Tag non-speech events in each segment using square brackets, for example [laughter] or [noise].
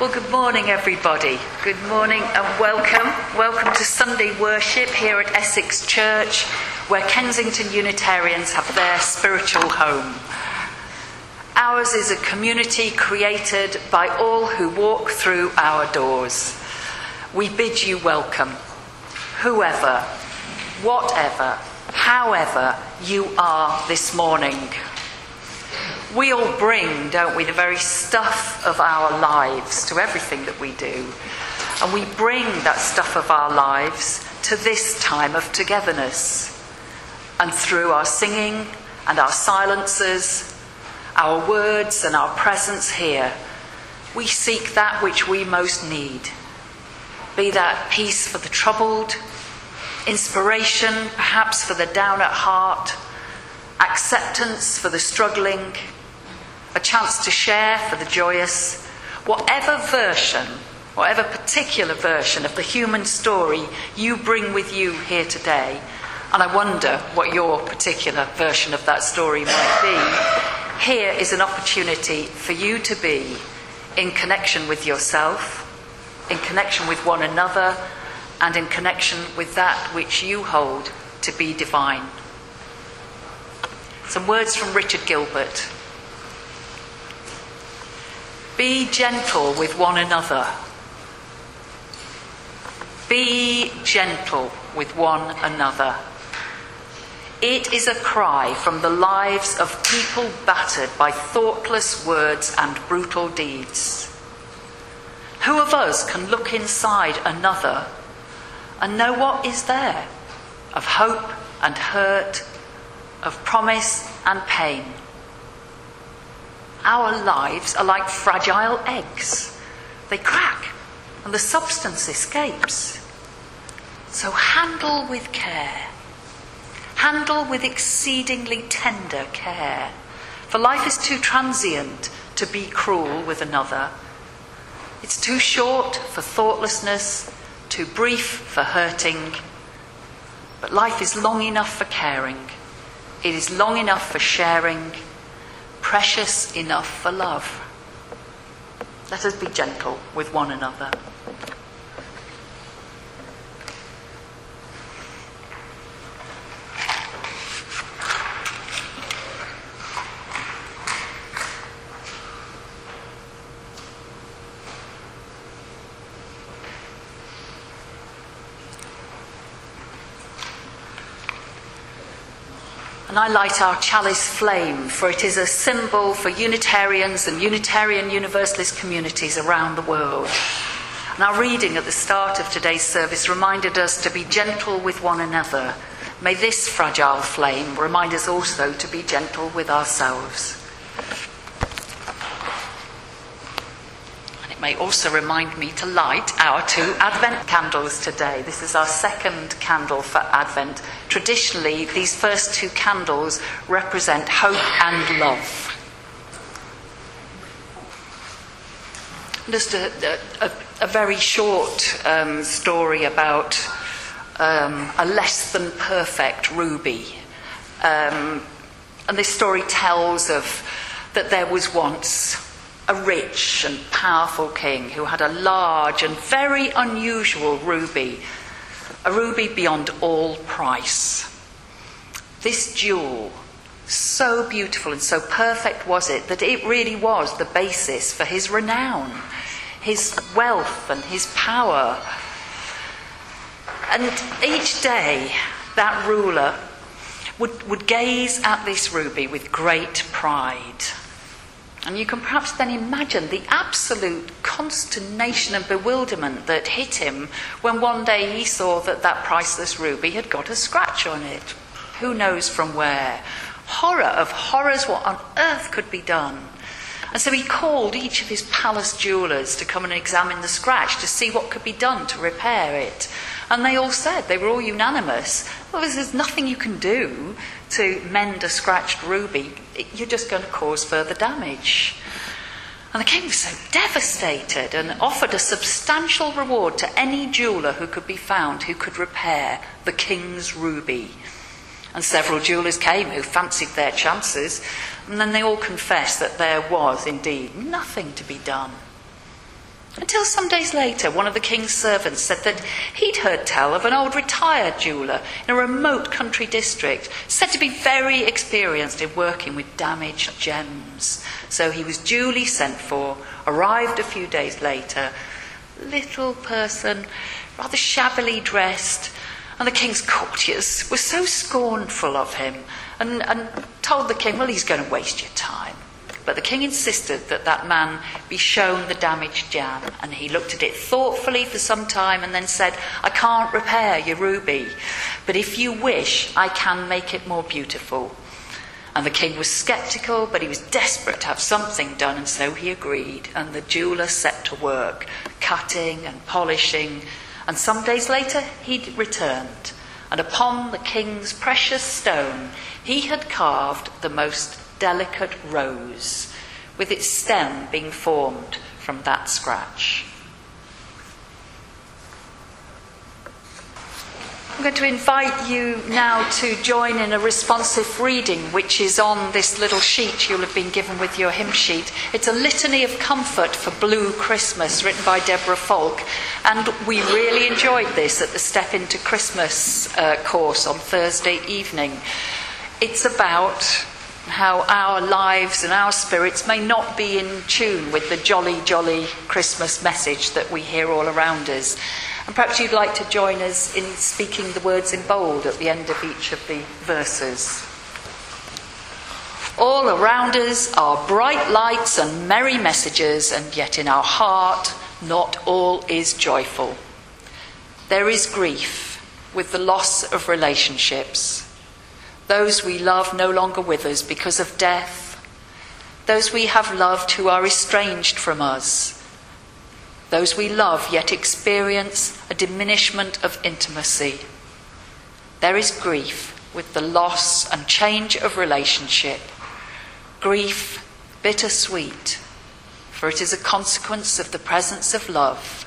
Well, good morning, everybody. Good morning and welcome. Welcome to Sunday worship here at Essex Church, where Kensington Unitarians have their spiritual home. Ours is a community created by all who walk through our doors. We bid you welcome, whoever, whatever, however you are this morning. We all bring, don't we, the very stuff of our lives to everything that we do. And we bring that stuff of our lives to this time of togetherness. And through our singing and our silences, our words and our presence here, we seek that which we most need. Be that peace for the troubled, inspiration perhaps for the down at heart, acceptance for the struggling, a chance to share for the joyous, whatever version, whatever particular version of the human story you bring with you here today. And I wonder what your particular version of that story might be. Here is an opportunity for you to be in connection with yourself, in connection with one another, and in connection with that which you hold to be divine. Some words from Richard Gilbert. Be gentle with one another. Be gentle with one another. It is a cry from the lives of people battered by thoughtless words and brutal deeds. Who of us can look inside another and know what is there of hope and hurt, of promise and pain? Our lives are like fragile eggs. They crack and the substance escapes. So handle with care. Handle with exceedingly tender care. For life is too transient to be cruel with another. It's too short for thoughtlessness, too brief for hurting. But life is long enough for caring. It is long enough for sharing precious enough for love. Let us be gentle with one another. And I light our chalice flame, for it is a symbol for Unitarians and Unitarian Universalist communities around the world. And our reading at the start of today's service reminded us to be gentle with one another. May this fragile flame remind us also to be gentle with ourselves. May also remind me to light our two Advent candles today. This is our second candle for Advent. Traditionally, these first two candles represent hope and love. Just a, a, a very short um, story about um, a less than perfect ruby. Um, and this story tells of that there was once a rich and powerful king who had a large and very unusual ruby, a ruby beyond all price. This jewel, so beautiful and so perfect was it that it really was the basis for his renown, his wealth, and his power. And each day, that ruler would, would gaze at this ruby with great pride. And you can perhaps then imagine the absolute consternation and bewilderment that hit him when one day he saw that that priceless ruby had got a scratch on it. Who knows from where? Horror of horrors, what on earth could be done? And so he called each of his palace jewellers to come and examine the scratch to see what could be done to repair it. And they all said, they were all unanimous, well, there's nothing you can do to mend a scratched ruby. You're just going to cause further damage. And the king was so devastated and offered a substantial reward to any jeweller who could be found who could repair the king's ruby. And several jewellers came who fancied their chances, and then they all confessed that there was indeed nothing to be done. Until some days later, one of the king's servants said that he'd heard tell of an old retired jeweller in a remote country district, said to be very experienced in working with damaged gems. So he was duly sent for, arrived a few days later, little person, rather shabbily dressed, and the king's courtiers were so scornful of him and, and told the king, well, he's going to waste your time. But the king insisted that that man be shown the damaged gem, and he looked at it thoughtfully for some time and then said, I can't repair your ruby, but if you wish, I can make it more beautiful. And the king was sceptical, but he was desperate to have something done, and so he agreed. And the jeweller set to work, cutting and polishing. And some days later, he returned. And upon the king's precious stone, he had carved the most delicate rose, with its stem being formed from that scratch. I'm going to invite you now to join in a responsive reading, which is on this little sheet you'll have been given with your hymn sheet. It's a litany of comfort for Blue Christmas, written by Deborah Falk. And we really enjoyed this at the Step into Christmas uh, course on Thursday evening. It's about how our lives and our spirits may not be in tune with the jolly, jolly Christmas message that we hear all around us. And perhaps you'd like to join us in speaking the words in bold at the end of each of the verses. All around us are bright lights and merry messages, and yet in our heart, not all is joyful. There is grief with the loss of relationships those we love no longer with us because of death, those we have loved who are estranged from us, those we love yet experience a diminishment of intimacy. There is grief with the loss and change of relationship, grief bittersweet, for it is a consequence of the presence of love.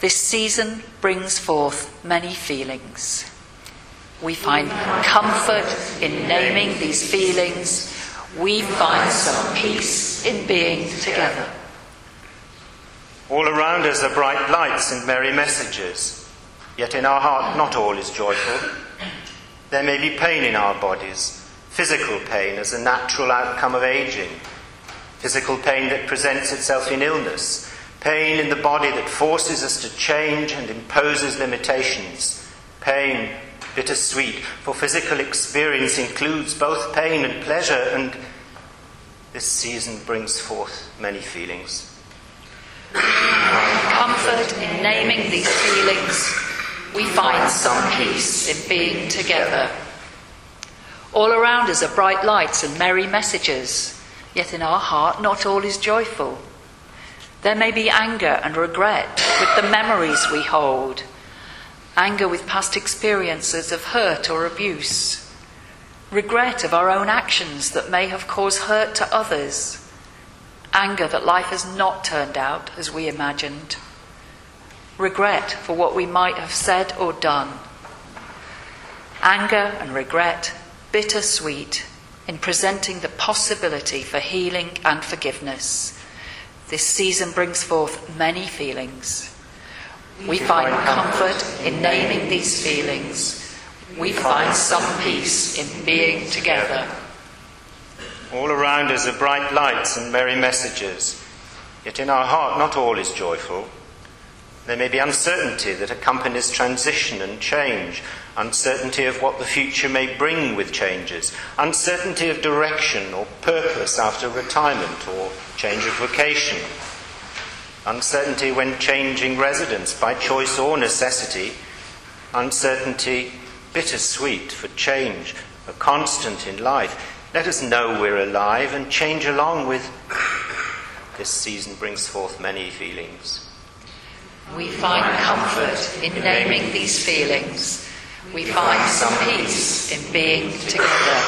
This season brings forth many feelings. We find comfort in naming these feelings. We find some peace in being together. All around us are bright lights and merry messages, yet in our heart not all is joyful. There may be pain in our bodies, physical pain as a natural outcome of aging, physical pain that presents itself in illness, pain in the body that forces us to change and imposes limitations, pain bittersweet, for physical experience includes both pain and pleasure, and this season brings forth many feelings. Comfort in naming these feelings, we find some peace in being together. All around us are bright lights and merry messages, yet in our heart not all is joyful. There may be anger and regret with the memories we hold anger with past experiences of hurt or abuse, regret of our own actions that may have caused hurt to others, anger that life has not turned out as we imagined, regret for what we might have said or done. Anger and regret, bittersweet, in presenting the possibility for healing and forgiveness. This season brings forth many feelings. We find comfort in naming these feelings. We find some peace in being together. All around us are bright lights and merry messages, yet in our heart not all is joyful. There may be uncertainty that accompanies transition and change, uncertainty of what the future may bring with changes, uncertainty of direction or purpose after retirement or change of vocation uncertainty when changing residence by choice or necessity, uncertainty bittersweet for change, a constant in life. Let us know we're alive and change along with. This season brings forth many feelings. We find comfort in naming these feelings. We find some peace in being together.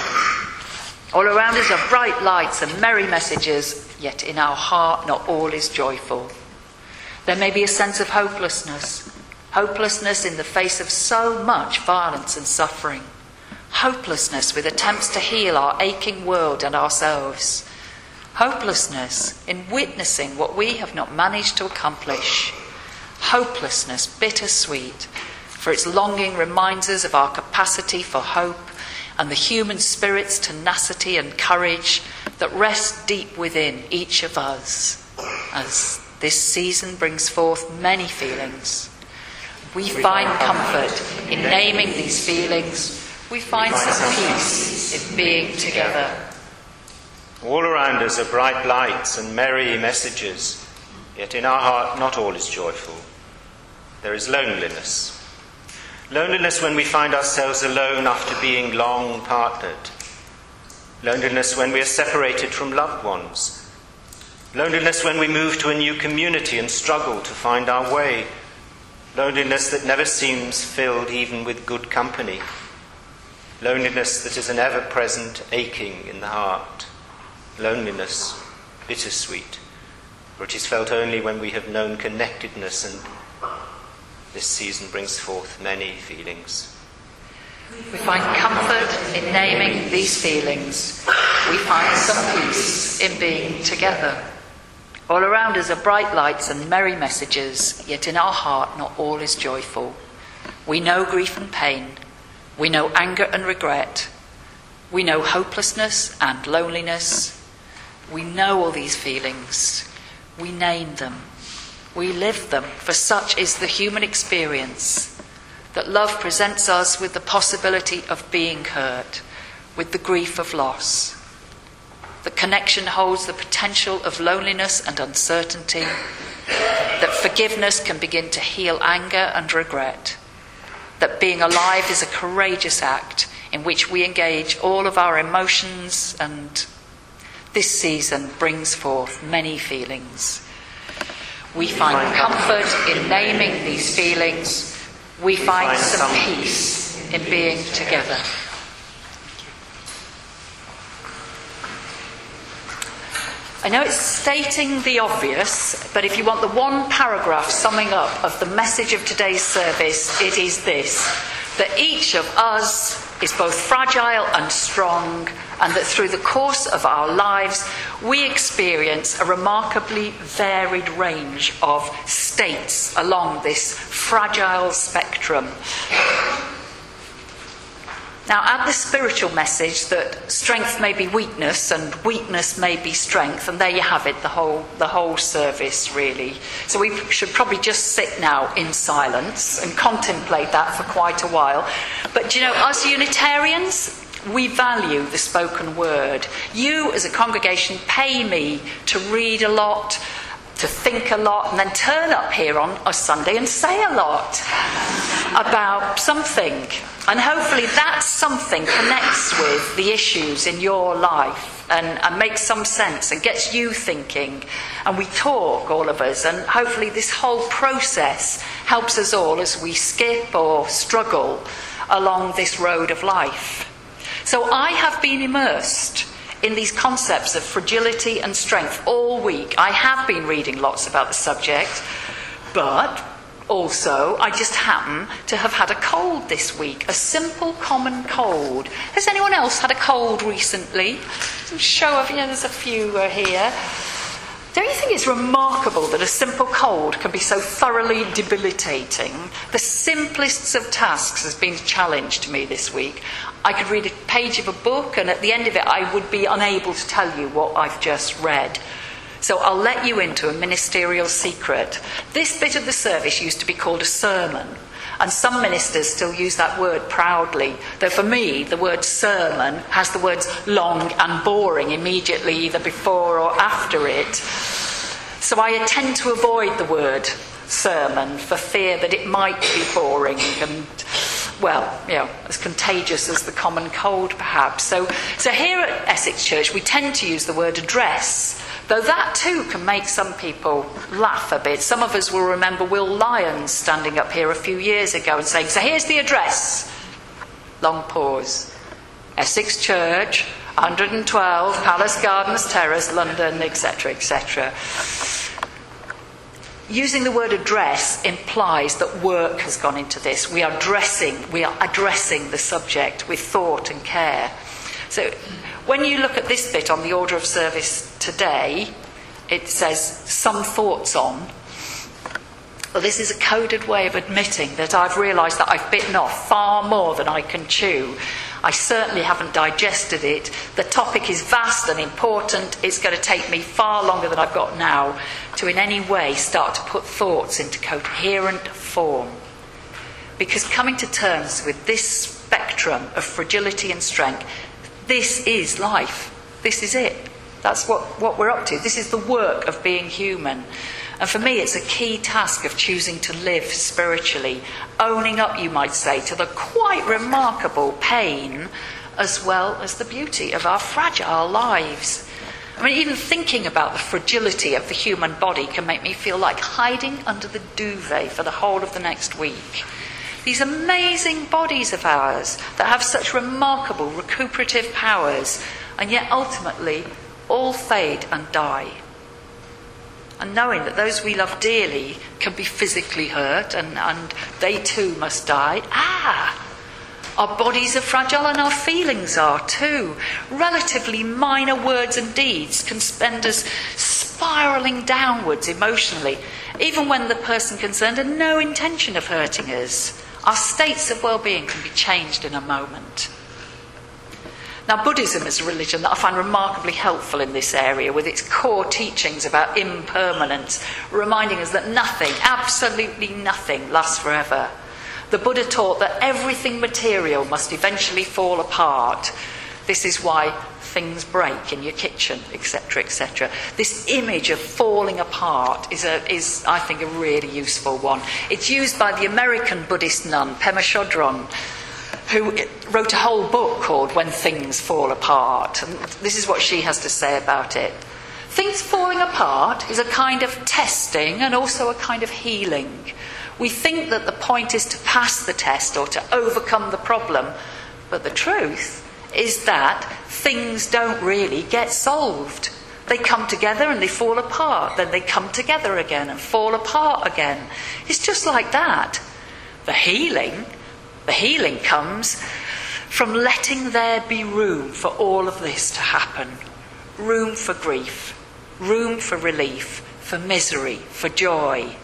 All around us are bright lights and merry messages, yet in our heart not all is joyful. There may be a sense of hopelessness, hopelessness in the face of so much violence and suffering, hopelessness with attempts to heal our aching world and ourselves, hopelessness in witnessing what we have not managed to accomplish, hopelessness bittersweet, for its longing reminds us of our capacity for hope and the human spirit's tenacity and courage that rest deep within each of us as this season brings forth many feelings. We find comfort in naming these feelings. We find some peace in being together. All around us are bright lights and merry messages, yet in our heart not all is joyful. There is loneliness. Loneliness when we find ourselves alone after being long partnered. Loneliness when we are separated from loved ones. Loneliness when we move to a new community and struggle to find our way. Loneliness that never seems filled even with good company. Loneliness that is an ever present aching in the heart. Loneliness, bittersweet, for it is felt only when we have known connectedness, and this season brings forth many feelings. We find comfort in naming these feelings. We find some peace in being together. All around us are bright lights and merry messages, yet in our heart not all is joyful. We know grief and pain. We know anger and regret. We know hopelessness and loneliness. We know all these feelings. We name them. We live them, for such is the human experience that love presents us with the possibility of being hurt, with the grief of loss. That connection holds the potential of loneliness and uncertainty. That forgiveness can begin to heal anger and regret. That being alive is a courageous act in which we engage all of our emotions, and this season brings forth many feelings. We find comfort in naming these feelings we find some peace in being together. I know it's stating the obvious, but if you want the one paragraph summing up of the message of today's service, it is this that each of us is both fragile and strong, and that through the course of our lives, we experience a remarkably varied range of states along this fragile spectrum. Now, add the spiritual message that strength may be weakness and weakness may be strength, and there you have it, the whole, the whole service, really. So we should probably just sit now in silence and contemplate that for quite a while. But you know, us Unitarians, we value the spoken word. You, as a congregation, pay me to read a lot, to think a lot, and then turn up here on a Sunday and say a lot about something. And hopefully that something connects with the issues in your life and, and, makes some sense and gets you thinking. And we talk, all of us, and hopefully this whole process helps us all as we skip or struggle along this road of life. So I have been immersed in these concepts of fragility and strength all week. I have been reading lots about the subject, but also, I just happen to have had a cold this week, a simple common cold. Has anyone else had a cold recently? Some show of, you there's a few here. Don't you think it's remarkable that a simple cold can be so thoroughly debilitating? The simplest of tasks has been challenged to me this week. I could read a page of a book, and at the end of it, I would be unable to tell you what I've just read. So I'll let you into a ministerial secret. This bit of the service used to be called a sermon. And some ministers still use that word proudly, though for me, the word sermon has the words long and boring immediately, either before or after it. So I tend to avoid the word sermon for fear that it might be boring and well, you know, as contagious as the common cold, perhaps. So, so here at Essex Church, we tend to use the word address Though that too can make some people laugh a bit. Some of us will remember Will Lyons standing up here a few years ago and saying, So here's the address. Long pause. Essex Church, 112 Palace Gardens Terrace, London, etc., etc. Using the word address implies that work has gone into this. We are dressing, we are addressing the subject with thought and care. So when you look at this bit on the order of service today, it says some thoughts on. Well, this is a coded way of admitting that I've realised that I've bitten off far more than I can chew. I certainly haven't digested it. The topic is vast and important. It's going to take me far longer than I've got now to, in any way, start to put thoughts into coherent form. Because coming to terms with this spectrum of fragility and strength, this is life. This is it. That's what, what we're up to. This is the work of being human. And for me, it's a key task of choosing to live spiritually, owning up, you might say, to the quite remarkable pain as well as the beauty of our fragile lives. I mean, even thinking about the fragility of the human body can make me feel like hiding under the duvet for the whole of the next week. These amazing bodies of ours that have such remarkable recuperative powers, and yet ultimately all fade and die and knowing that those we love dearly can be physically hurt and, and they too must die. Ah! Our bodies are fragile and our feelings are too. Relatively minor words and deeds can send us spiraling downwards emotionally, even when the person concerned had no intention of hurting us. Our states of well being can be changed in a moment. Now, Buddhism is a religion that I find remarkably helpful in this area with its core teachings about impermanence, reminding us that nothing, absolutely nothing, lasts forever. The Buddha taught that everything material must eventually fall apart. This is why things break in your kitchen, etc., etc. This image of falling apart is, a, is, I think, a really useful one. It's used by the American Buddhist nun, Pema Chodron who wrote a whole book called When Things Fall Apart. And this is what she has to say about it. Things falling apart is a kind of testing and also a kind of healing. We think that the point is to pass the test or to overcome the problem, but the truth is that things don't really get solved. They come together and they fall apart, then they come together again and fall apart again. It's just like that. The healing the healing comes from letting there be room for all of this to happen room for grief, room for relief, for misery, for joy.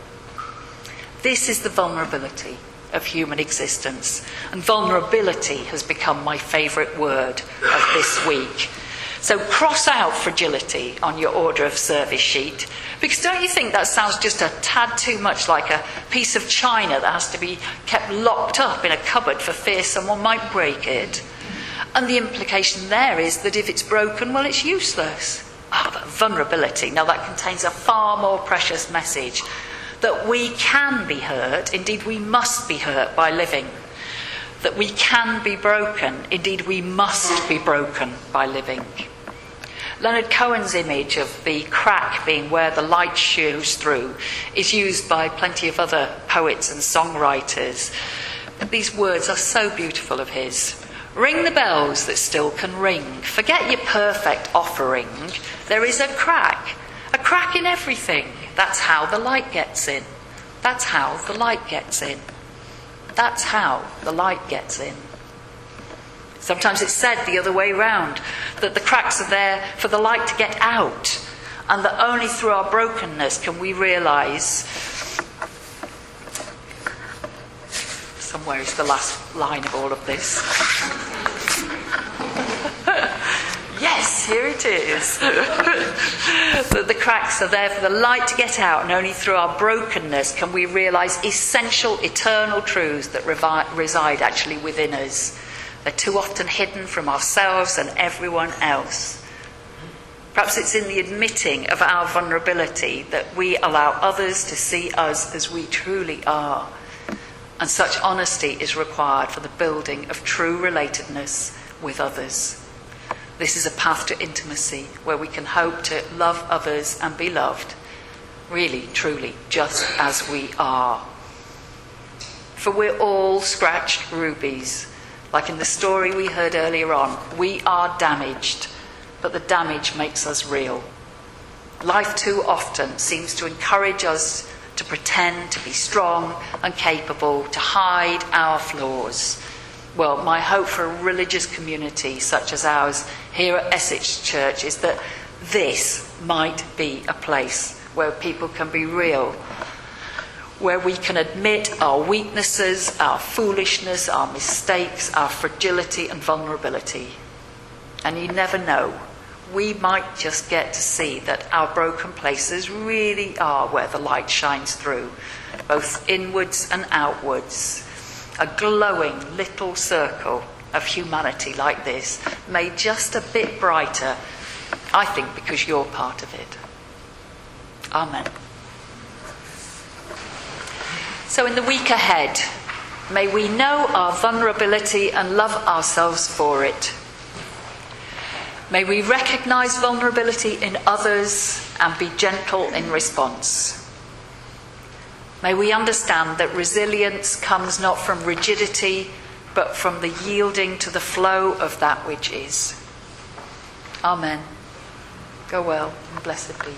This is the vulnerability of human existence. And vulnerability has become my favourite word of this week. So cross out fragility on your order of service sheet because don't you think that sounds just a tad too much like a piece of china that has to be kept locked up in a cupboard for fear someone might break it? And the implication there is that if it's broken, well, it's useless. Ah, that vulnerability. Now, that contains a far more precious message that we can be hurt, indeed, we must be hurt by living. That we can be broken, indeed, we must be broken by living. Leonard Cohen's image of the crack being where the light shows through is used by plenty of other poets and songwriters. But These words are so beautiful of his. Ring the bells that still can ring. Forget your perfect offering. There is a crack, a crack in everything. That's how the light gets in. That's how the light gets in. That's how the light gets in. Sometimes it's said the other way round that the cracks are there for the light to get out, and that only through our brokenness can we realize. Somewhere is the last line of all of this. Yes, here it is. [laughs] that the cracks are there for the light to get out, and only through our brokenness can we realize essential, eternal truths that revi- reside actually within us. They're too often hidden from ourselves and everyone else. Perhaps it's in the admitting of our vulnerability that we allow others to see us as we truly are. And such honesty is required for the building of true relatedness with others. This is a path to intimacy where we can hope to love others and be loved, really, truly, just as we are. For we're all scratched rubies like in the story we heard earlier on, we are damaged, but the damage makes us real. Life too often seems to encourage us to pretend to be strong and capable, to hide our flaws. Well, my hope for a religious community such as ours here at Essex Church is that this might be a place where people can be real, where we can admit our weaknesses, our foolishness, our mistakes, our fragility and vulnerability. And you never know. We might just get to see that our broken places really are where the light shines through, both inwards and outwards. A glowing little circle of humanity like this, made just a bit brighter, I think because you're part of it. Amen. So, in the week ahead, may we know our vulnerability and love ourselves for it. May we recognize vulnerability in others and be gentle in response. May we understand that resilience comes not from rigidity, but from the yielding to the flow of that which is. Amen. Go well and blessed be.